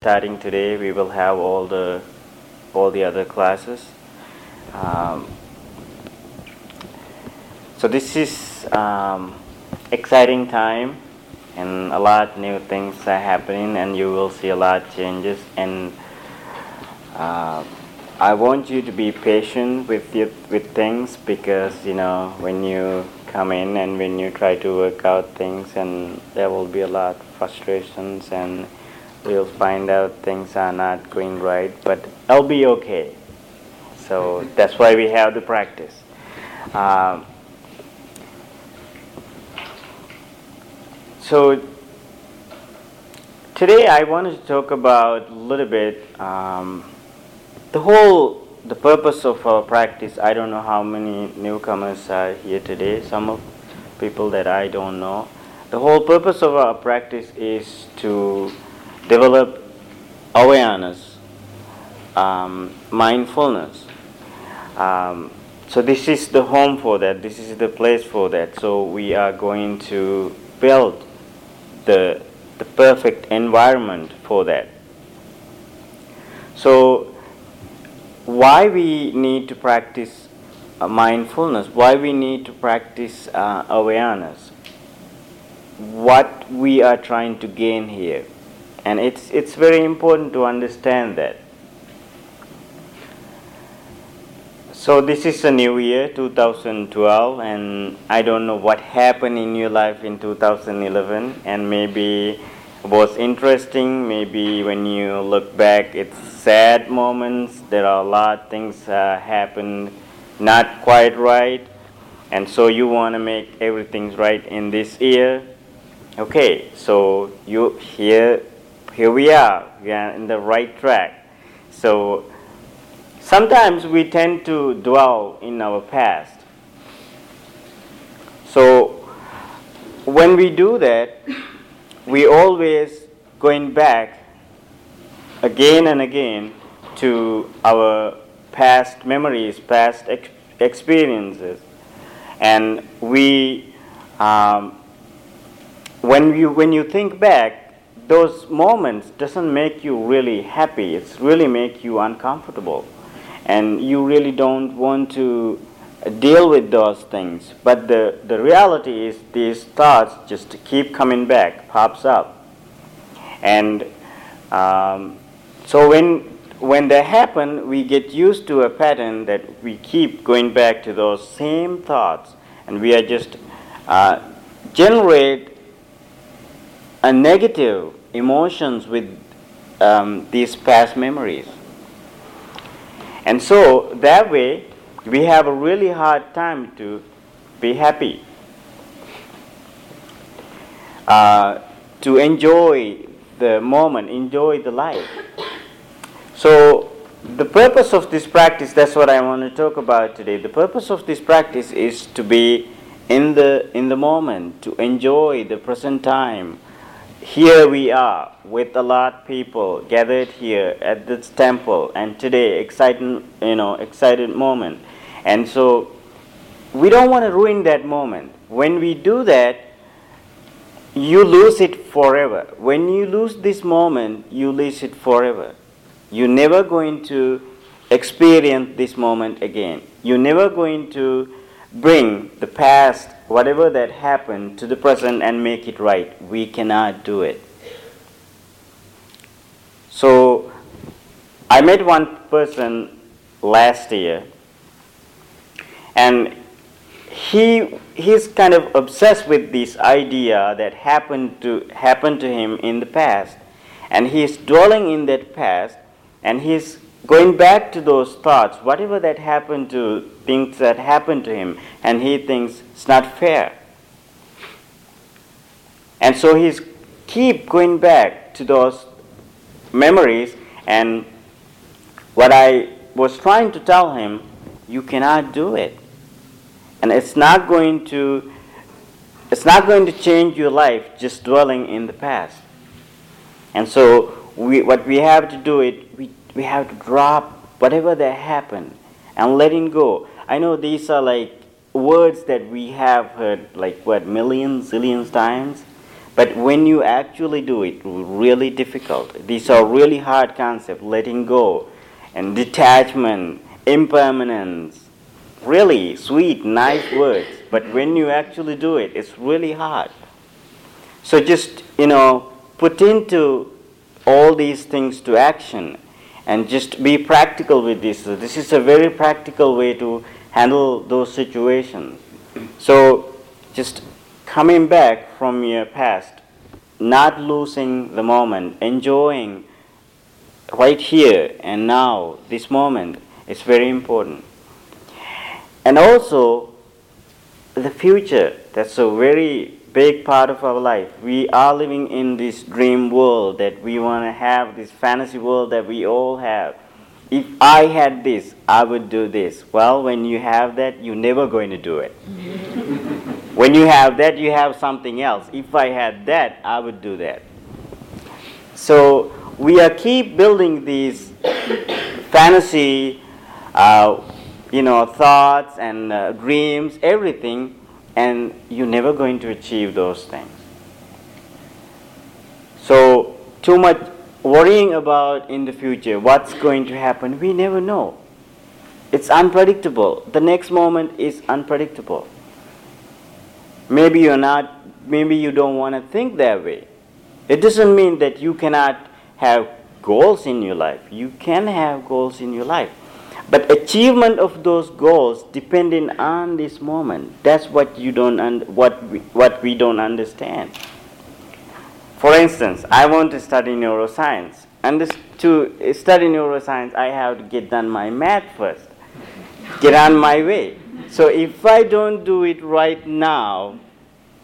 starting today, we will have all the all the other classes. Um, so this is um, exciting time, and a lot new things are happening, and you will see a lot changes. And uh, I want you to be patient with your, with things because you know when you come in and when you try to work out things, and there will be a lot of frustrations and we'll find out things are not going right, but I'll be okay. So that's why we have the practice. Um, so today I wanted to talk about a little bit um, the whole the purpose of our practice. I don't know how many newcomers are here today. Some of people that I don't know. The whole purpose of our practice is to develop awareness, um, mindfulness. Um, so this is the home for that. This is the place for that. So we are going to build the the perfect environment for that. So why we need to practice uh, mindfulness? Why we need to practice uh, awareness? What we are trying to gain here? And it's, it's very important to understand that. So, this is a new year, 2012, and I don't know what happened in your life in 2011, and maybe was interesting. Maybe when you look back, it's sad moments. There are a lot of things uh, happen not quite right, and so you want to make everything right in this year. Okay, so you here here we are, we are in the right track. So sometimes we tend to dwell in our past. So when we do that, we always going back again and again to our past memories, past ex- experiences, and we, um, when you when you think back, those moments doesn't make you really happy. It's really make you uncomfortable. And you really don't want to deal with those things. But the, the reality is these thoughts just keep coming back pops up. And um, so when when they happen we get used to a pattern that we keep going back to those same thoughts. And we are just uh, generate a negative emotions with um, these past memories. And so that way, we have a really hard time to be happy, uh, to enjoy the moment, enjoy the life. So, the purpose of this practice, that's what I want to talk about today. The purpose of this practice is to be in the, in the moment, to enjoy the present time here we are with a lot of people gathered here at this temple and today exciting you know excited moment. And so we don't want to ruin that moment. When we do that you lose it forever. When you lose this moment you lose it forever. You're never going to experience this moment again. You're never going to bring the past whatever that happened to the present and make it right. We cannot do it. So, I met one person last year, and he he's kind of obsessed with this idea that happened to happened to him in the past, and he's dwelling in that past, and he's going back to those thoughts, whatever that happened to things that happened to him, and he thinks it's not fair. And so he's keep going back to those memories, and what I was trying to tell him, you cannot do it. And it's not going to it's not going to change your life just dwelling in the past. And so we, what we have to do it we we have to drop whatever that happened and letting go. I know these are like words that we have heard like what millions, zillions times, But when you actually do it, really difficult. These are really hard concepts, letting go and detachment, impermanence. Really sweet, nice words. But when you actually do it, it's really hard. So just, you know, put into all these things to action and just be practical with this. This is a very practical way to handle those situations. So just coming back from your past, not losing the moment, enjoying right here and now, this moment is very important. And also, the future, that's a very big part of our life. We are living in this dream world that we want to have, this fantasy world that we all have. If I had this, I would do this. Well, when you have that, you're never going to do it. when you have that, you have something else. If I had that, I would do that. So we are keep building these fantasy, uh, you know, thoughts and uh, dreams, everything and you're never going to achieve those things. So, too much worrying about in the future, what's going to happen, we never know. It's unpredictable. The next moment is unpredictable. Maybe you're not, maybe you don't want to think that way. It doesn't mean that you cannot have goals in your life. You can have goals in your life. But achievement of those goals depending on this moment. That's what you don't un- what we, what we don't understand. For instance, I want to study neuroscience. And this, to study neuroscience, I have to get done my math first, get on my way. So if I don't do it right now,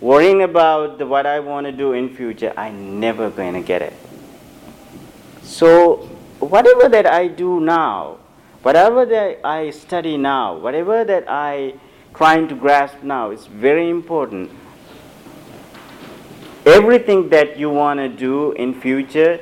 worrying about the, what I want to do in future, I'm never going to get it. So whatever that I do now, Whatever that I study now, whatever that I trying to grasp now, is very important. Everything that you want to do in future,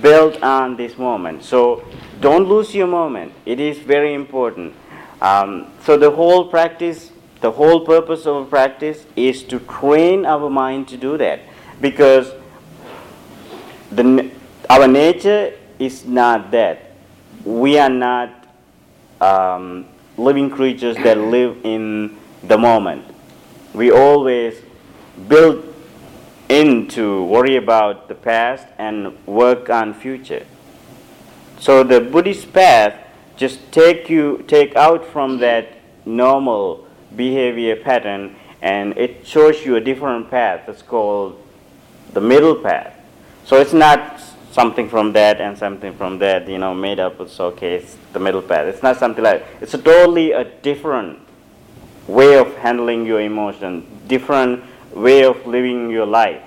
build on this moment. So don't lose your moment. It is very important. Um, so the whole practice, the whole purpose of practice is to train our mind to do that, because the, our nature is not that. We are not um, living creatures that live in the moment. We always build in to worry about the past and work on future. So the Buddhist path just take you take out from that normal behavior pattern and it shows you a different path. It's called the middle path. So it's not something from that and something from that, you know, made up. Okay. It's the middle path. It's not something like. It's a totally a different way of handling your emotion, different way of living your life.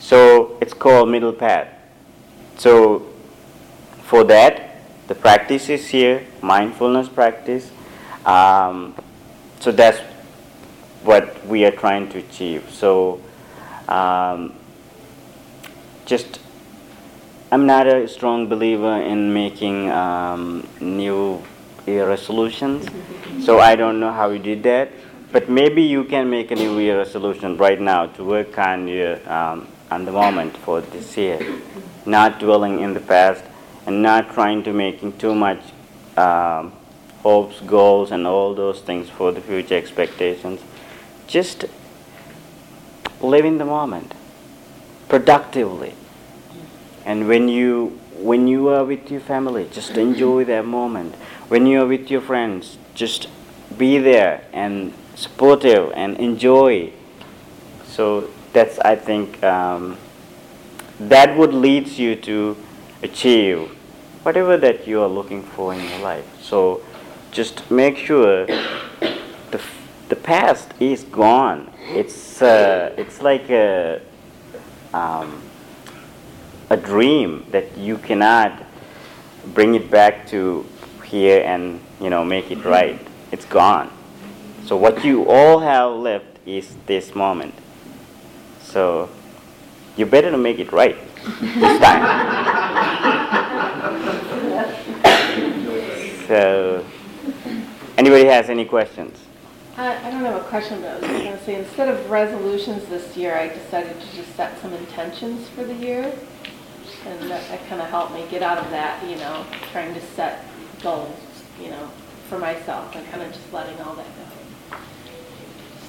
So it's called middle path. So for that, the practice is here, mindfulness practice. Um, so that's what we are trying to achieve. So um, just I'm not a strong believer in making um, new year resolutions, so I don't know how you did that. But maybe you can make a new year resolution right now to work on your um, on the moment for this year, not dwelling in the past and not trying to making too much um, hopes, goals, and all those things for the future expectations. Just live in the moment productively and when you when you are with your family, just enjoy that moment. When you are with your friends, just be there and supportive and enjoy. So that's I think um, that would lead you to achieve whatever that you are looking for in your life. So just make sure the the past is gone. It's uh, it's like a um, a dream that you cannot bring it back to here and you know make it right. It's gone. So what you all have left is this moment. So you better to make it right this time. so anybody has any questions? I, I don't have a question, but I was just gonna say, instead of resolutions this year, I decided to just set some intentions for the year. And that, that kinda helped me get out of that, you know, trying to set goals, you know, for myself and kinda just letting all that go.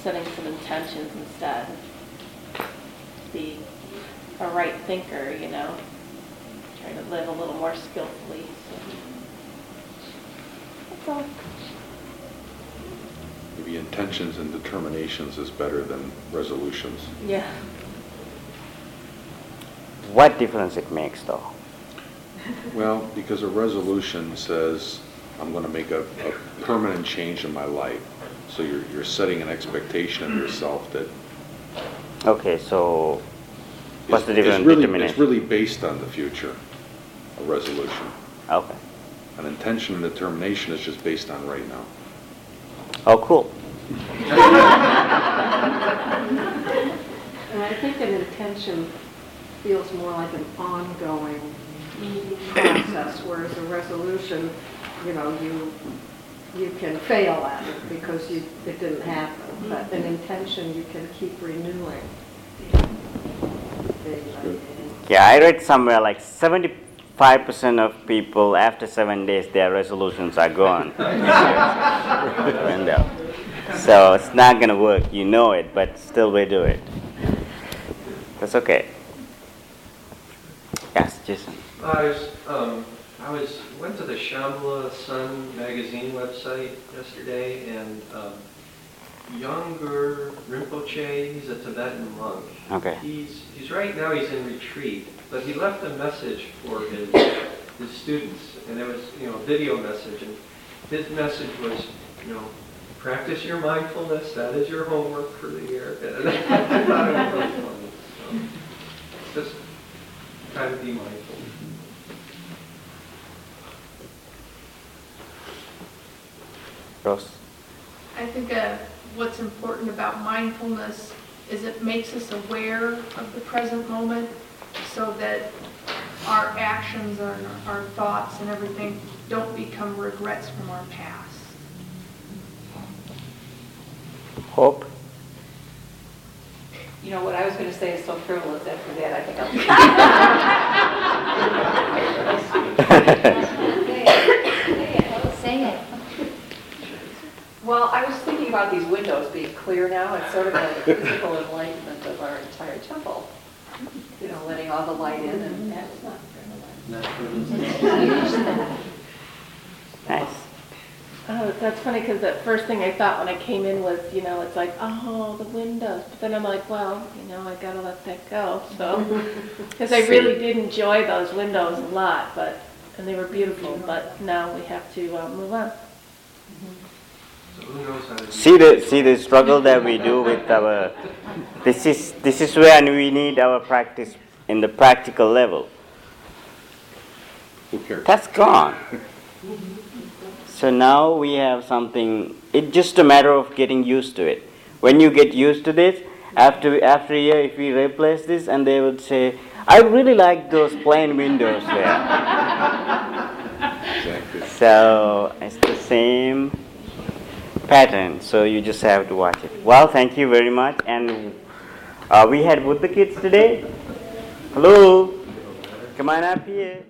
Setting some intentions instead. Be a right thinker, you know, trying to live a little more skillfully, so. That's all. Maybe intentions and determinations is better than resolutions. Yeah. What difference it makes though? Well, because a resolution says, I'm going to make a, a permanent change in my life. So you're, you're setting an expectation of yourself that. Okay, so what's the is- is difference really- determination? It's really based on the future, a resolution. Okay. An intention and determination is just based on right now. Oh, cool. And I think an intention feels more like an ongoing process, whereas a resolution, you know, you, you can fail at it because you, it didn't happen. But an mm-hmm. intention, you can keep renewing. day by day. Yeah, I read somewhere like 75% of people after seven days their resolutions are gone. So it's not gonna work. You know it, but still we do it. That's okay. Yes, Jason. I was, um, I was, went to the Shambhala Sun magazine website yesterday, and, um, Yongey Rinpoche, he's a Tibetan monk. Okay. He's, he's, right now he's in retreat, but he left a message for his, his students, and it was, you know, a video message, and his message was, you know, practice your mindfulness, that is your homework for the year. And I thought it was really funny, so, just try to be mindful. Rose. I think uh, what's important about mindfulness is it makes us aware of the present moment so that our actions, our, our thoughts and everything don't become regrets from our past. Hope. You know, what I was going to say is so frivolous after that, I think I'll. Say it. Well, I was thinking about these windows being clear now, it's sort of like a physical enlightenment of our entire temple. You know, letting all the light in and that's not Nice. Oh, that's funny because the first thing I thought when I came in was, you know, it's like, oh, the windows. But then I'm like, well, you know, I gotta let that go. So, because I really did enjoy those windows a lot, but and they were beautiful. But now we have to uh, move on. See the see the struggle that we do with our. This is this is where we need our practice in the practical level. That's gone. So now we have something, it's just a matter of getting used to it. When you get used to this, after, after a year, if we replace this, and they would say, I really like those plain windows there. So it's the same pattern, so you just have to watch it. Well, thank you very much. And uh, we had Buddha kids today. Hello. Come on up here.